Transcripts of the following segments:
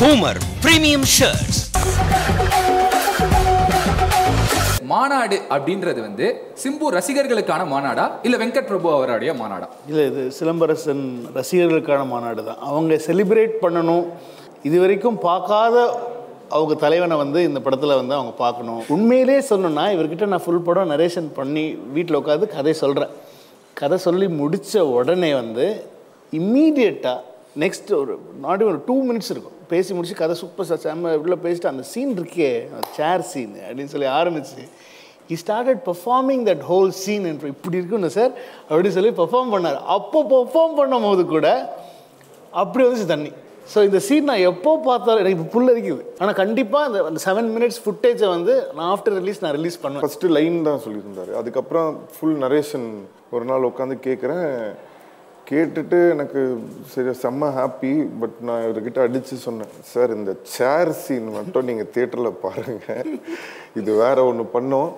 Homer Premium Shirts. மாநாடு அப்படின்றது வந்து சிம்பு ரசிகர்களுக்கான மாநாடா? இல்ல வெங்கட் பிரபு அவருடைய மாநாடா? இல்லை இது சிலம்பரசன் ரசிகர்களுக்கான மாநாடு தான். அவங்க செலிப்ரேட் பண்ணணும். இது வரைக்கும் பார்க்காத அவங்க தலைவனை வந்து இந்த படத்தில் வந்து அவங்க பார்க்கணும். உண்மையிலே சொல்லணும்னா இவர்கிட்ட நான் ஃபுல் படம் நரேஷன் பண்ணி வீட்டில் உட்காந்து கதை சொல்கிறேன் கதை சொல்லி முடித்த உடனே வந்து இம்மீடியட்டாக நெக்ஸ்ட் ஒரு நாட் ஒரு டூ மினிட்ஸ் இருக்கும். பேசி முடிச்சு கதை சூப்பர் சார் செம்ம இவ்வளோ பேசிட்டு அந்த சீன் இருக்கே சேர் சீன் அப்படின்னு சொல்லி ஆரம்பிச்சு. He started performing that whole scene என்று இப்படி இருக்குன்னு சார் அப்படின்னு சொல்லி பெர்ஃபார்ம் பண்ணார். அப்போ பெர்ஃபார்ம் பண்ணும் போது கூட அப்படி வந்துச்சு தண்ணி. ஸோ இந்த சீன் நான் எப்போ பார்த்தாலும் எனக்கு இப்போ புல் அரிக்குது ஆனால் கண்டிப்பாக அந்த அந்த செவன் மினிட்ஸ் ஃபுட்டேஜை வந்து நான் ஆஃப்டர் ரிலீஸ் நான் ரிலீஸ் பண்ணுவேன். ஃபஸ்ட்டு லைன் தான் சொல்லியிருந்தார். அதுக்கப்புறம் ஃபுல் நரேஷன் ஒரு நாள் உட்காந்து கேட்குறேன் கேட்டுட்டு எனக்கு சரி செம்ம ஹாப்பி பட் நான் இவர்கிட்ட அடித்து சொன்னேன். சார் இந்த சேர் சீன் மட்டும் நீங்கள் தேட்டரில் பாருங்கள் இது வேற ஒன்று பண்ணோம்.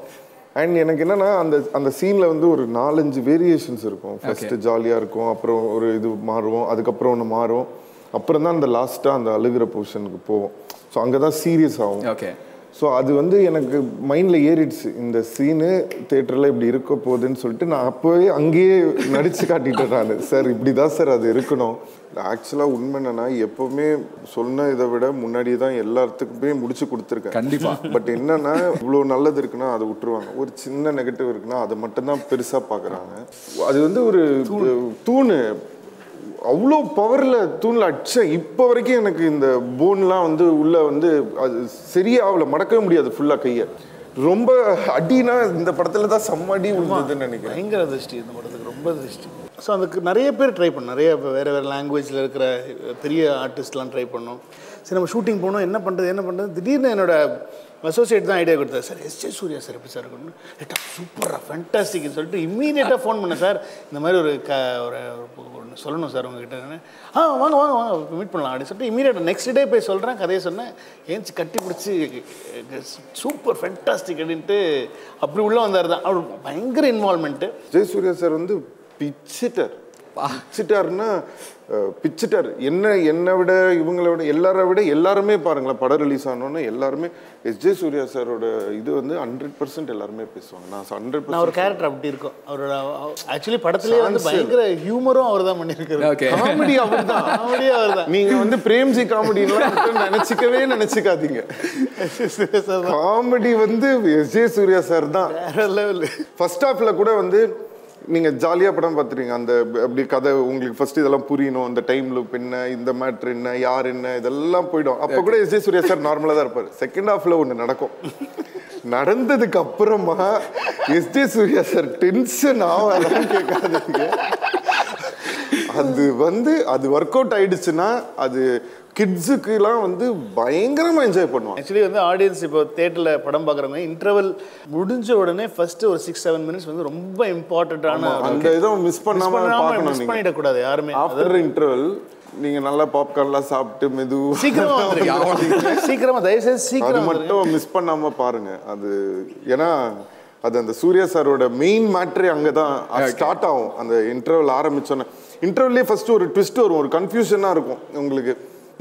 அண்ட் எனக்கு என்னன்னா அந்த அந்த சீனில் வந்து ஒரு நாலஞ்சு வேரியேஷன்ஸ் இருக்கும். ஃபஸ்ட்டு ஜாலியாக இருக்கும் அப்புறம் ஒரு இது மாறும் அதுக்கப்புறம் ஒன்று மாறும். அப்புறம் தான் அந்த லாஸ்ட்டாக அந்த அழுகிற பொசிஷனுக்கு போவோம் ஸோ அங்கே தான் சீரியஸ் ஆகும். ஓகே ஸோ அது வந்து எனக்கு மைண்டில் ஏறிடுச்சு. இந்த சீனு தேட்டரில் இப்படி இருக்க போகுதுன்னு சொல்லிட்டு நான் அப்போவே அங்கேயே நடிச்சு காட்டிட்டேன் நான். சார் இப்படி தான் சார் அது இருக்கணும். ஆக்சுவலாக உண்மை என்னன்னா எப்போவுமே சொன்ன இதை விட முன்னாடி தான் எல்லாத்துக்குமே முடிச்சு கொடுத்துருக்கேன். கண்டிப்பா. பட் என்னன்னா இவ்வளோ நல்லது இருக்குன்னா அதை விட்டுருவாங்க. ஒரு சின்ன நெகட்டிவ் இருக்குன்னா அதை மட்டும்தான் பெருசாக பார்க்குறாங்க. அது வந்து ஒரு தூணு. அவ்வளோ பவரில் தூணில் அடித்தேன் இப்போ வரைக்கும் எனக்கு இந்த போன்லாம் வந்து உள்ளே வந்து அது சரியாகல மடக்கவே முடியாது ஃபுல்லாக கையை. ரொம்ப அடினா இந்த படத்தில் தான் செம்ம அடி விழுந்ததுன்னு நினைக்கிறேன். பயங்கர திருஷ்டி இந்த படத்துக்கு ரொம்ப திருஷ்டி. ஸோ அதுக்கு நிறைய பேர் ட்ரை பண்ணோம். நிறைய வேறு வேறு லாங்குவேஜில் இருக்கிற பெரிய ஆர்டிஸ்ட்லாம் ட்ரை பண்ணோம். சரி நம்ம ஷூட்டிங் போகணும் என்ன பண்ணுறது என்ன பண்ணுறது திடீர்னு என்னோட அசோசியேட் தான் ஐடியா கொடுத்தாரு. Sir S. J Suryah sir எப்படி சார் இருக்கணும் ஏட்டா சூப்பராக ஃபேண்டாஸ்டிக்னு சொல்லிட்டு இம்மீடியட்டாக ஃபோன் பண்ணேன் சார். இந்த மாதிரி ஒரு க ஒரு ஒன்று சொல்லணும் சார் உங்ககிட்ட. ஆ வாங்க வாங்க வாங்க மீட் பண்ணலாம் அப்படின்னு சொல்லிட்டு இமீடியட்டாக நெக்ஸ்ட் டே போய் சொல்கிறேன் கதையை சொன்னேன். ஏஞ்சி கட்டி பிடிச்சி சூப்பர் ஃபேண்டாஸ்டிக் அப்படின்ட்டு அப்படி உள்ளே வந்தார் தான். அவர் பயங்கர இன்வால்மெண்ட்டு ஜெயசூர்யா சார் வந்து பிச்சிட்டர். பிச்சிட்டாருன்னா பிச்சிட்டார். என்ன என்னை விட இவங்களை விட எல்லாரை விட எல்லாருமே பாருங்களேன் படம் ரிலீஸ் ஆனோன்னு எல்லாருமே எஸ். ஜே. சூர்யா சாரோட இது வந்து ஹண்ட்ரட் பர்சன்ட் எல்லாருமே பேசுவாங்க. நான் ஹண்ட்ரட் நான் ஒரு கேரக்டர் அப்படி இருக்கும். அவரோட ஆக்சுவலி படத்துலேயே வந்து பயங்கர ஹியூமரும் அவர் தான் பண்ணியிருக்காரு காமெடி அப்படிதான் காமெடியாக அவர் தான் நீங்க வந்து பிரேம்ஜி காமெடிலாம் நினைச்சுக்கவே நினைச்சுக்காதீங்க. காமெடி வந்து எஸ். ஜே. சூர்யா சார் தான் வேற லெவல் ஃபர்ஸ்ட் ஹாஃப்ல கூட வந்து நீங்க ஜாலியா படம் பார்த்துறீங்க அந்த அப்படி கதை உங்களுக்கு ஃபர்ஸ்ட் இதெல்லாம் புரியணும். அந்த டைம் லூப் என்ன இந்த மேட்ரு என்ன யார் என்ன இதெல்லாம் போயிடும். அப்ப கூட எஸ் ஜே சூர்யா சார் நார்மலா தான் இருப்பாரு. செகண்ட் ஹாஃப்ல ஒண்ணு நடக்கும். நடந்ததுக்கு அப்புறமா S J Suryah sir tension ஆகாதான்னு கேட்காதீங்க. அது வந்து அது ஒர்க் அவுட் ஆயிடுச்சுன்னா அது கிட்ஸுக்குலாம் வந்து பயங்கரமா என்ஜாய் பண்ணுவாங்க. ஆக்சுவலி வந்து ஆடியன்ஸ் இப்போ தேட்டரில் படம் பார்க்குறவங்க இன்டர்வல் முடிஞ்ச உடனே ஃபர்ஸ்ட் ஒரு சிக்ஸ் செவன் மினிட்ஸ் வந்து ரொம்ப இம்பார்ட்டண்ட்டான அந்த இதை மிஸ் பண்ணாம பார்க்கணும் மிஸ் பண்ணிடக்கூடாது யாருமே. ஆஃப்டர் இன்டர்வல் நீங்க நல்லா பாப்கார்ன்லாம் சாப்பிட்டு மெதுவா சீக்கிரமா சீக்கிரமா தயவுசெய்து சீக்கிரம். மட்டும் மிஸ் பண்ணாம பாருங்க. அது ஏன்னா அது அந்த சூர்யா சாரோட மெயின் மேட்ரே அங்கே தான் ஸ்டார்ட் ஆகும். அந்த இன்டர்வல் ஆரம்பிச்சோன்னே. இன்டர்வல்லே ஃபர்ஸ்ட் ஒரு ட்விஸ்ட் வரும் ஒரு கன்ஃபியூஷனாக இருக்கும் உங்களுக்கு.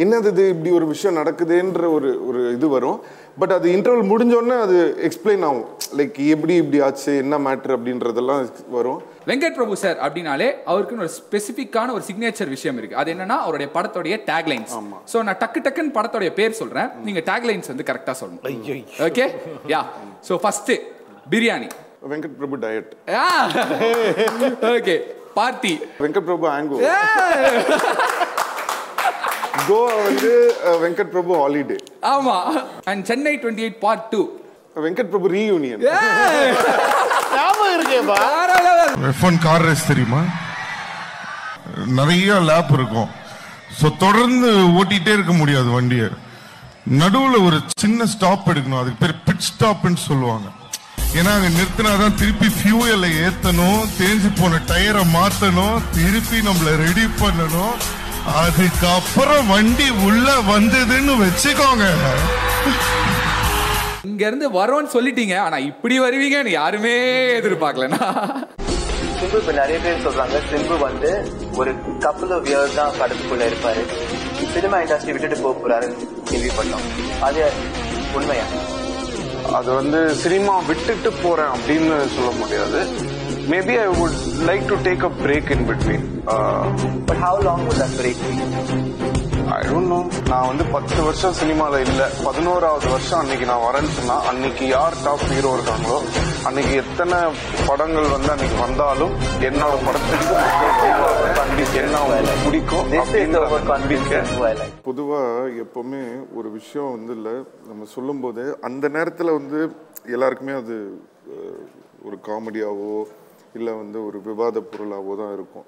என்னது இது? இப்படி ஒரு விஷயம் நடக்குதுன்ற ஒரு ஒரு இது வரும். பட் அது இன்டர்வல் முடிஞ்சோடனே அது எக்ஸ்பிளைன் ஆகும். லைக் எப்படி இப்படி ஆச்சு? என்ன மேட்ரு அப்படின்றதெல்லாம் வரும். வெங்கட் பிரபு சார் அப்படின்னாலே அவருக்குன்னு ஒரு ஸ்பெசிஃபிக்கான ஒரு சிக்னேச்சர் விஷயம் இருக்கு. அது என்னன்னா அவருடைய படத்தோடைய டேக்லைன்ஸ் ஸோ நான் டக்கு டக்குன்னு படத்தோடைய பேர் சொல்றேன். நீங்க டேக்லைன்ஸ் வந்து கரெக்டா சொல்லணும். Okay ya so first Biryani Venkat Prabhu diet okay party Venkat Prabhu ஆங்கோ Goa வந்து வெங்கட் பிரபு ஹாலிடே ஆமா. And Chennai twenty eight part two Venkat Prabhu reunion ஞாபகம் இருக்கேப்பா. எஃப் ஒன் கார் ரேஸ் தெரியுமா? நிறைய லேப் இருக்கும். ஸோ தொடர்ந்து ஓட்டிகிட்டே இருக்க முடியாது வண்டியை. நடுவில் ஒரு சின்ன ஸ்டாப் எடுக்கணும். அதுக்கு பேர் பிட் ஸ்டாப்னு சொல்லுவாங்க. ஏன்னா அங்க நிறுத்தினாதான் திருப்பி ஃபியூயலை ஏத்தணும். தேஞ்சு போன டயரை மாத்தணும். திருப்பி நம்மள ரெடி பண்ணணும். அதுக்கப்புறம் வண்டி உள்ள வந்ததுன்னு வச்சுக்கோங்க. இங்க இருந்து வரோன்னு சொல்லிட்டீங்க ஆனா இப்படி வருவீங்கன்னு யாருமே எதிர்பார்க்கலனா சிம்பு இப்ப நிறைய பேர் சொல்றாங்க சிம்பு வந்து ஒரு கப்பல் ஆஃப் இயர்ஸ் தான் படத்துக்குள்ள இருப்பாரு. சினிமா இண்டஸ்ட்ரி விட்டுட்டு போக போறாருன்னு கேள்விப்பட்டோம். அது உண்மையா? அது வந்து சினிமா விட்டுட்டு போறேன் அப்படின்னு சொல்ல முடியாது. Maybe I would like to take a break in between but how long would that break be? I don't know நான் வந்து பத்து வருஷம் சினிமால இல்ல. பதினோராவது வருஷம் அன்னைக்கு நான் வரேன்னு சொன்னா அன்னைக்கு யார் டாப் ஹீரோ இருக்காங்களோ அன்னைக்கு எத்தனை படங்கள் வந்து அன்னைக்கு வந்தாலும் என்னோட படத்துக்கு என்ன பிடிக்கும் நம்பிக்கை. பொதுவாக எப்போவுமே ஒரு விஷயம் வந்து இல்லை. நம்ம சொல்லும்போது அந்த நேரத்தில் வந்து எல்லாருக்குமே அது ஒரு காமெடியாவோ இல்லை வந்து ஒரு விவாத பொருளாவோ தான் இருக்கும்.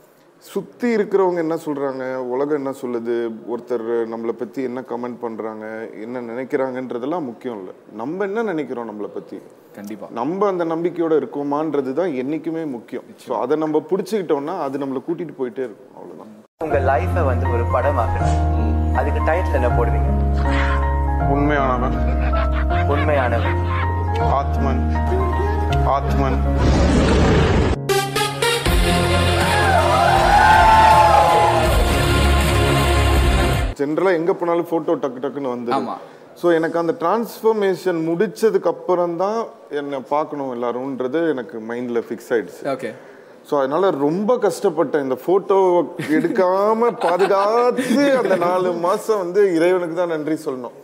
சுற்றி இருக்கிறவங்க என்ன சொல்கிறாங்க உலகம் என்ன சொல்லுது? ஒருத்தர் நம்மளை பற்றி என்ன கமெண்ட் பண்ணுறாங்க என்ன நினைக்கிறாங்கன்றதெல்லாம் முக்கியம் இல்லை. நம்ம என்ன நினைக்கிறோம் நம்மளை பற்றி கண்டிப்பா. நம்ம அந்த நம்பிக்கையோட இருக்கோமான்றது தான் என்றைக்குமே முக்கியம். ஸோ அதை நம்ம பிடிச்சிக்கிட்டோம்னா அது நம்மளை கூட்டிகிட்டு போயிட்டே இருக்கும். அவ்வளோதான் உங்க லைஃபை வந்து ஒரு படமாக்கணும் அதுக்கு டைட்டில் என்ன போடுவீங்க? உண்மையானவன். உண்மையானவன். ஆத்மன். ஆத்மன். ஜென்ரலாக எங்கே போனாலும் ஃபோட்டோ டக்கு டக்குன்னு வந்து. ஸோ எனக்கு அந்த டிரான்ஸ்ஃபர்மேஷன் முடிச்சதுக்கு அப்புறம் தான் என்னை பார்க்கணும் எல்லாரும்ன்றது எனக்கு மைண்டில் ஃபிக்ஸ் ஆயிடுச்சு. ஓகே ஸோ அதனால ரொம்ப கஷ்டப்பட்டேன். இந்த ஃபோட்டோ எடுக்காம பாதுகாத்து அந்த நாலு மாசம் வந்து இறைவனுக்கு தான் நன்றி சொல்லணும்.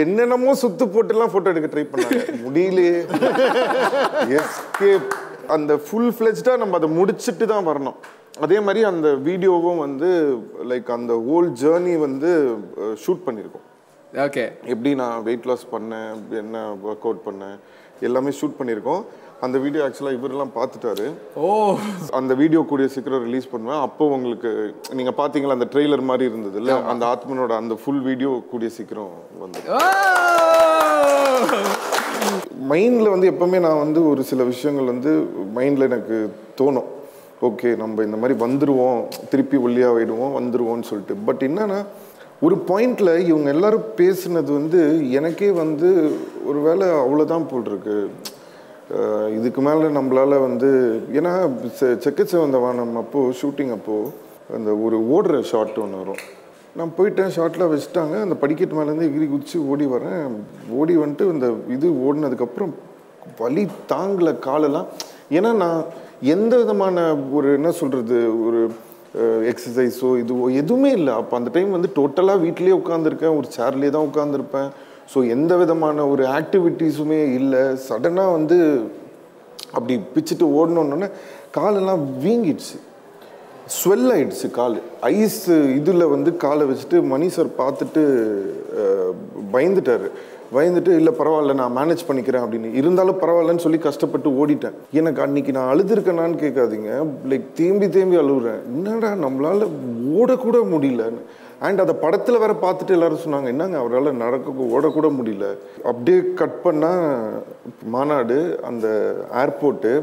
என்னென்னமோ சுத்து போட்டுலாம் ஃபோட்டோ எடுக்க ட்ரை பண்ணாங்க. முடியலையே. எஸ்கேப் அந்த ஃபுல் ஃப்ளெஜ்டா நம்ம அதை முடிச்சிட்டு தான் வரணும். அதே மாதிரி அந்த வீடியோவும் வந்து லைக் அந்த ஹோல் ஜேர்னி வந்து ஷூட் பண்ணியிருக்கோம் ஓகே எப்படி நான் வெயிட் லாஸ் பண்ணேன் என்ன ஒர்க் அவுட் பண்ணேன் எல்லாமே ஷூட் பண்ணியிருக்கோம் அந்த வீடியோ ஆக்சுவலாக இவரெல்லாம் பார்த்துட்டாரு. ஓ. அந்த வீடியோ கூடிய சீக்கிரம் ரிலீஸ் பண்ணுவேன். அப்போ உங்களுக்கு நீங்கள் பார்த்தீங்களா அந்த ட்ரெய்லர் மாதிரி இருந்தது இல்லை அந்த ஆத்மனோட அந்த ஃபுல் வீடியோ கூடிய சீக்கிரம் வந்து மைண்டில் வந்து எப்பவுமே நான் வந்து ஒரு சில விஷயங்கள் வந்து மைண்டில் எனக்கு தோணும். ஓகே நம்ம இந்த மாதிரி வந்துடுவோம் திருப்பி ஒல்லியாக வந்துடுவோம்னு சொல்லிட்டு. பட் என்னென்னா ஒரு பாயிண்டில் இவங்க எல்லோரும் பேசுனது வந்து எனக்கே வந்து ஒரு வேளை அவ்வளோதான் போட்டிருக்கு இதுக்கு மேலே நம்மளால் வந்து ஏன்னா செ- செக்கச்ச வந்த வானம் அப்போது ஷூட்டிங் அப்போது அந்த ஒரு ஓடுற ஷாட் ஒன்று வரும். நான் போயிட்டேன் ஷார்ட்லாம் வச்சுட்டாங்க அந்த படிக்கட்டு மேலேருந்து எகிரி குதிச்சு ஓடி வரேன். ஓடி வந்துட்டு இந்த இது ஓடினதுக்கப்புறம் வலி தாங்கல காலெல்லாம். ஏன்னா நான் எந்த விதமான ஒரு என்ன சொல்கிறது ஒரு எக்ஸசைஸோ இதுவோ எதுவுமே இல்லை. அப்போ அந்த டைம் வந்து டோட்டலாக வீட்லேயே உட்காந்துருக்கேன் ஒரு சேர்லேயே தான் உட்காந்துருப்பேன் ஸோ எந்த விதமான ஒரு ஆக்டிவிட்டீஸுமே இல்லை. சடனாக வந்து அப்படி பிச்சுட்டு ஓடணுன்னொன்னே காலெல்லாம் வீங்கிடுச்சு. ஸ்வெல் ஆயிடுச்சு கால். ஐஸ் இதில் வந்து காலை வச்சுட்டு மணி சார் பார்த்துட்டு பயந்துட்டார் பயந்துட்டாரு. பயந்துட்டு இல்லை பரவாயில்ல நான் மேனேஜ் பண்ணிக்கிறேன் அப்படின்னு. இருந்தாலும் பரவாயில்லன்னு சொல்லி கஷ்டப்பட்டு ஓடிட்டேன். எனக்கு அன்னைக்கு நான் அழுதுருக்கேனான்னு கேட்காதீங்க. லைக் தேம்பி தேம்பி அழுகுறேன் என்னடா நம்மளால ஓடக்கூட முடியலன்னு அண்ட் அதை படத்தில் வேற பார்த்துட்டு எல்லாரும் சொன்னாங்க என்னங்க அவரால் நடக்க ஓடக்கூட முடியல. அப்படியே கட் பண்ணால் மாநாடு அந்த ஏர்போர்ட்டு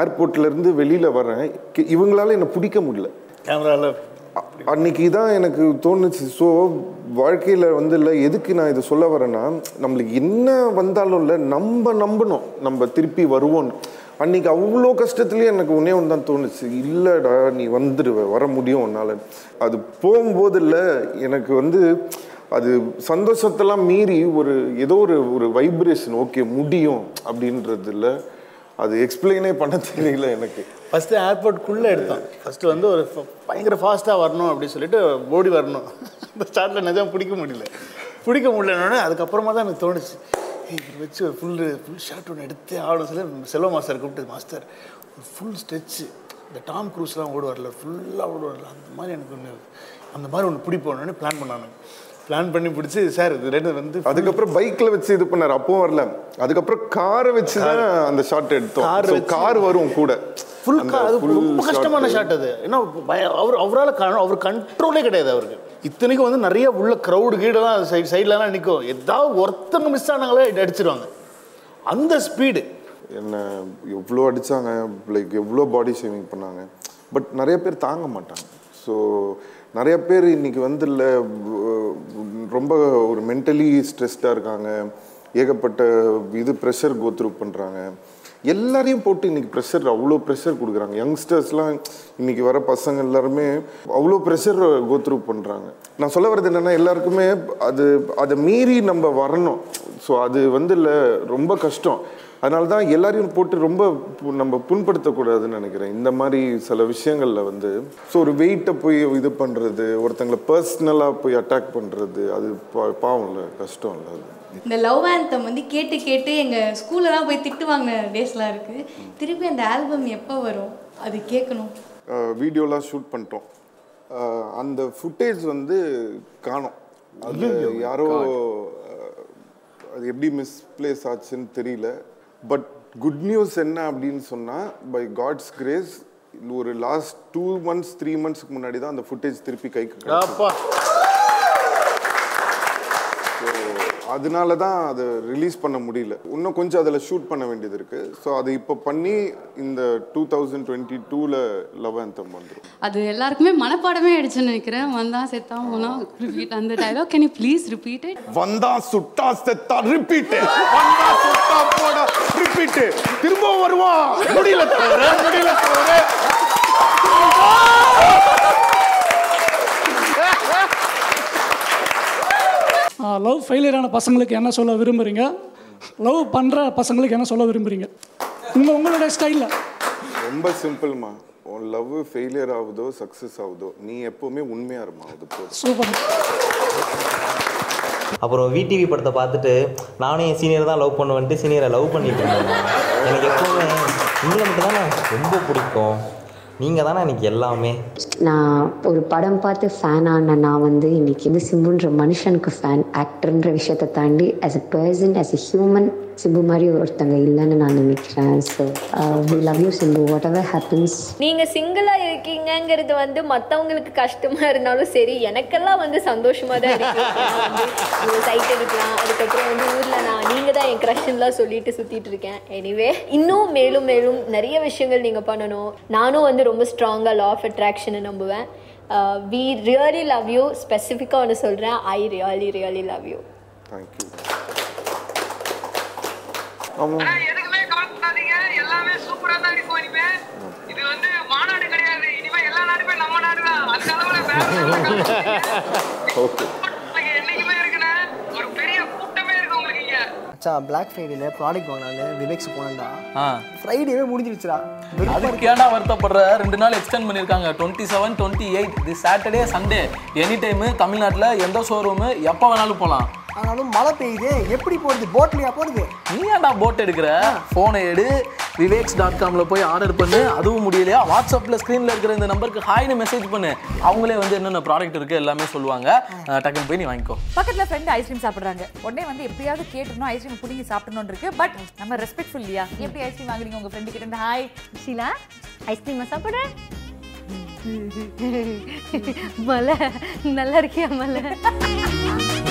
ஏர்போர்ட்லேருந்து வெளியில் வரேன் இவங்களால என்னை பிடிக்க முடியல. கேமராவில் அன்னைக்கு தான் எனக்கு தோணுச்சு. ஸோ வாழ்க்கையில் வந்து இல்லை எதுக்கு நான் இதை சொல்ல வரேன்னா நம்மளுக்கு என்ன வந்தாலும் இல்லை நம்ம நம்பணும். நம்ம திருப்பி வருவோம்னு. அன்னைக்கு அவ்வளோ கஷ்டத்துலேயே எனக்கு ஒன்றே ஒன்று தான் தோணுச்சு. இல்லைடா நீ வந்துடுவ வர முடியும் உன்னால். அது போகும்போது இல்லை எனக்கு வந்து அது சந்தோஷத்தெல்லாம் மீறி ஒரு ஏதோ ஒரு ஒரு வைப்ரேஷன் ஓகே முடியும் அப்படின்றது இல்லை. அது எக்ஸ்பிளைனே பண்ண தெரியல எனக்கு. ஃபஸ்ட்டு ஏர்போர்ட்குள்ளே எடுத்தோம் ஃபஸ்ட்டு வந்து ஒரு பயங்கர ஃபாஸ்ட்டாக வரணும் அப்படின்னு சொல்லிட்டு ஓடி வரணும். இந்த ஸ்டார்ட்டில் நிஜம் பிடிக்க முடியல. பிடிக்க முடியலன்னொடனே அதுக்கப்புறமா தான் எனக்கு தோணுச்சு. இப்படி வச்சு ஒரு ஃபுல் ஃபுல் ஷார்ட் ஒன்று எடுத்தே ஆடும் சொல்லி செல்வ மாஸ்டர் கூப்பிட்டு மாஸ்டர் ஒரு ஃபுல் ஸ்ட்ரெச்சு இந்த டாம் க்ரூஸ்லாம் ஓடுவார்ல ஃபுல்லாக ஓடுவார்ல. அந்த மாதிரி எனக்கு ஒன்று அந்த மாதிரி ஒன்று பிடிப்போன்னு பிளான் பண்ணானு பிளான் பண்ணி பிடிச்சி சார் இது ரெண்டு வந்து அதுக்கப்புறம் பைக்ல வச்சு இது பண்ணாரு. அப்பவும் வரல. அதுக்கப்புறம் காரை வச்சு தான் அந்த ஷாட் எடுத்தோம். கார் வரும் கூட. ஃபுல் அந்த அது ரொம்ப கஷ்டமான. ஷாட் அது. ஏன்னா அவர் அவரால் அவர் கண்ட்ரோலே கிடையாது அவருக்கு. இத்தனைக்கும் வந்து நிறைய உள்ள க்ரௌடு கீடெல்லாம் சைடு சைட்லலாம் நிற்கும் ஏதாவது ஒருத்தங்க மிஸ் ஆனாங்களே அடிச்சிருவாங்க. அந்த ஸ்பீடு என்ன எவ்வளோ அடித்தாங்க லைக் எவ்வளோ பாடி ஷேவிங் பண்ணாங்க? பட் நிறைய பேர் தாங்க மாட்டாங்க. ஸோ நிறைய பேர் இன்னைக்கு வந்து இல்லை ரொம்ப ஒரு மென்டலி ஸ்ட்ரெஸ்டாக இருக்காங்க. ஏகப்பட்ட இது ப்ரெஷர் கோத்ரூ பண்ணுறாங்க எல்லாரையும் போட்டு இன்னைக்கு ப்ரெஷர் அவ்வளோ ப்ரெஷர் கொடுக்குறாங்க. யங்ஸ்டர்ஸ்லாம் இன்னைக்கு வர பசங்க எல்லாருமே அவ்வளோ ப்ரெஷர் கோத்ரூ பண்ணுறாங்க நான் சொல்ல வர்றது என்னென்னா எல்லாருக்குமே அது அதை மீறி நம்ம வரணும். ஸோ அது வந்து இல்லை ரொம்ப கஷ்டம். அதனால தான் எல்லாரையும் போட்டு ரொம்ப பு- நம்ம புண்படுத்தக்கூடாதுன்னு நினைக்கிறேன். இந்த மாதிரி சில விஷயங்களில் வந்து ஸோ ஒரு வெயிட்டை போய் இது பண்ணுறது ஒருத்தங்களை பர்சனலாக போய் அட்டாக் பண்ணுறது அது பா- பாவம் இல்லை கஷ்டம் இல்லை அது. இந்த லவ் ஆந்தம் வந்து கேட்டு கேட்டு எங்கள் ஸ்கூல்லலாம் போய் திட்டு வாங்கின டேஸ்லாம் இருக்குது திருப்பி அந்த ஆல்பம் எப்போ வரும்? அது கேட்கணும் வீடியோலாம் ஷூட் பண்ணிட்டோம். அந்த ஃபுட்டேஜ் வந்து காணோம். அது யாரோ அது எப்படி மிஸ்பிளேஸ் ஆச்சுன்னு தெரியல. பட் குட் நியூஸ் என்ன அப்படின்னு சொன்னால் பை காட்ஸ் கிரேஸ் ஒரு லாஸ்ட் டூ மந்த்ஸ் த்ரீ மந்த்ஸ்க்கு முன்னாடி தான் அந்த ஃபுட்டேஜ் திருப்பி கைக்கு அதனால தான் அதை ரிலீஸ் பண்ண முடியல. இன்னும் கொஞ்சம் அதில் ஷூட் பண்ண வேண்டியது இருக்கு. ஸோ அதை இப்போ பண்ணி இந்த டூ தௌசண்ட் டுவெண்ட்டி டூவில் லவ் அந்தம் வந்துடும் அது எல்லாருக்குமே மனப்பாடமே ஆயிடுச்சுன்னு நினைக்கிறேன். வந்தா செத்தா போனா ரிப்பீட் அந்த dialogue can you please repeat வந்தா சுட்டா செத்தா ரிப்பீட் வந்தா சுட்டா போடா. ரிப்பீட் திரும்ப வருவான் முடியல தவிர முடியல தவிர லவ் ஃபெயிலியரான பசங்களுக்கு என்ன சொல்ல விரும்புகிறீங்க லவ் பண்ணுற பசங்களுக்கு என்ன சொல்ல விரும்புகிறீங்க உங்கள் உங்களுடைய ஸ்டைலில் ரொம்ப சிம்பிள்மா உன் லவ் ஃபெயிலியர் ஆகுதோ சக்ஸஸ் ஆகுதோ நீ எப்பவுமே உண்மையா இருமா? அது போதும். சூப்பர். அப்புறம் விடிவி படத்தை பார்த்துட்டு நானும் என் சீனியர் தான் லவ் பண்ணுவேன்ட்டு சீனியரை லவ் பண்ணிட்டு இருந்தேன். எனக்கு எப்போவுமே உங்களை மட்டும் தானே ரொம்ப பிடிக்கும். நீங்கள் தானே எனக்கு எல்லாமே. நான் ஒரு படம் பார்த்து ஃபேன் ஆன நான் வந்து இன்னைக்கு வந்து சிம்புன்ற மனுஷனுக்கு ஃபேன் ஆக்டர்ன்ற விஷயத்தை தாண்டி as a person as a human Simbu மாதிரி ஒருத்தங்க இல்லைன்னு நான் நினைக்கிறேன். So we love you Simbu. Whatever happens நீங்கள் சிங்கிளாக இருக்கீங்கங்கிறது வந்து மற்றவங்களுக்கு கஷ்டமாக இருந்தாலும் சரி எனக்கெல்லாம் வந்து சந்தோஷமாக தான் இருக்கு. சைட் எடுக்கலாம். அதுக்கப்புறம் வந்து ஊரில் நான் நீங்கள் தான் என் கிரஷன்லாம் சொல்லிட்டு சுற்றிட்டு இருக்கேன். எனிவே இன்னும் மேலும் மேலும் நிறைய விஷயங்கள் நீங்கள் பண்ணணும். நானும் வந்து ரொம்ப ஸ்ட்ராங்காக லா ஆஃப் அட்ராக்ஷன் நம்புவேன் வி ரியலி லவ் யூ ஸ்பெசிஃபிக்காக ஒன்று சொல்கிறேன் I really really love you thank you எதுக்குமே கவலைப்படாதீங்க. எல்லாமே சூப்பரா தான் இருக்கும் இனிமே. இது வந்து மாநாடு கிடையாது. இனிமே எல்லா நாடுமே நம்ம நாடு தான். அந்த அளவுல வேற ஓகே உங்களுக்கு என்னைக்குமே இருக்குண்ணே ஒரு பெரிய கூட்டமே இருக்கு உங்களுக்கு இங்க. மச்சான் பிளாக் ஃப்ரைடேல ப்ராடக்ட் வாங்கினால விவேக்ஸ் போனேன்டா. ஃப்ரைடேவே முடிஞ்சிருச்சுடா. அதுக்கு ஏன்டா வருத்தப்படுற? ரெண்டு நாள் எக்ஸ்டெண்ட் பண்ணியிருக்காங்க. Twenty seven twenty eight the Saturday Sunday any time தமிழ்நாட்டில் எந்த ஷோரூமு எப்போ வேணாலும் போகலாம் ஆனாலும் மழை பெய்யுது. எப்படி போடுது போட்லையா போடுது நீ ஏன்டா போட் எடுக்கிற? ஃபோனை எடு. விவேக்ஸ் டாட் காமில் போய் ஆர்டர் பண்ணு. அதுவும் முடியலையா? வாட்ஸ்அப்பில் ஸ்க்ரீனில் இருக்கிற இந்த நம்பருக்கு ஹாய்னு மெசேஜ் பண்ணு. அவங்களே வந்து என்னென்ன ப்ராடக்ட் இருக்குது எல்லாமே சொல்லுவாங்க. டக்குன்னு போய் நீ வாங்கிக்கோ. பக்கத்துல ஃப்ரெண்ட் ஐஸ்கிரீம் சாப்பிடுறாங்க. உடனே வந்து எப்படியாவது கேட்டுருணும் ஐஸ்கிரீம் புடிங்கி சாப்பிடணும் இருக்கு. பட் நம்ம ரெஸ்பெக்ட்ஃபுல் இல்லையா? எப்படி ஐஸ்கிரீம் வாங்குறீங்க? உங்க ஃப்ரெண்டு கிட்ட ஹாய் ஷீலா ஐஸ்கிரீமா சாப்பிட. மலை நல்லா இருக்கியா மலை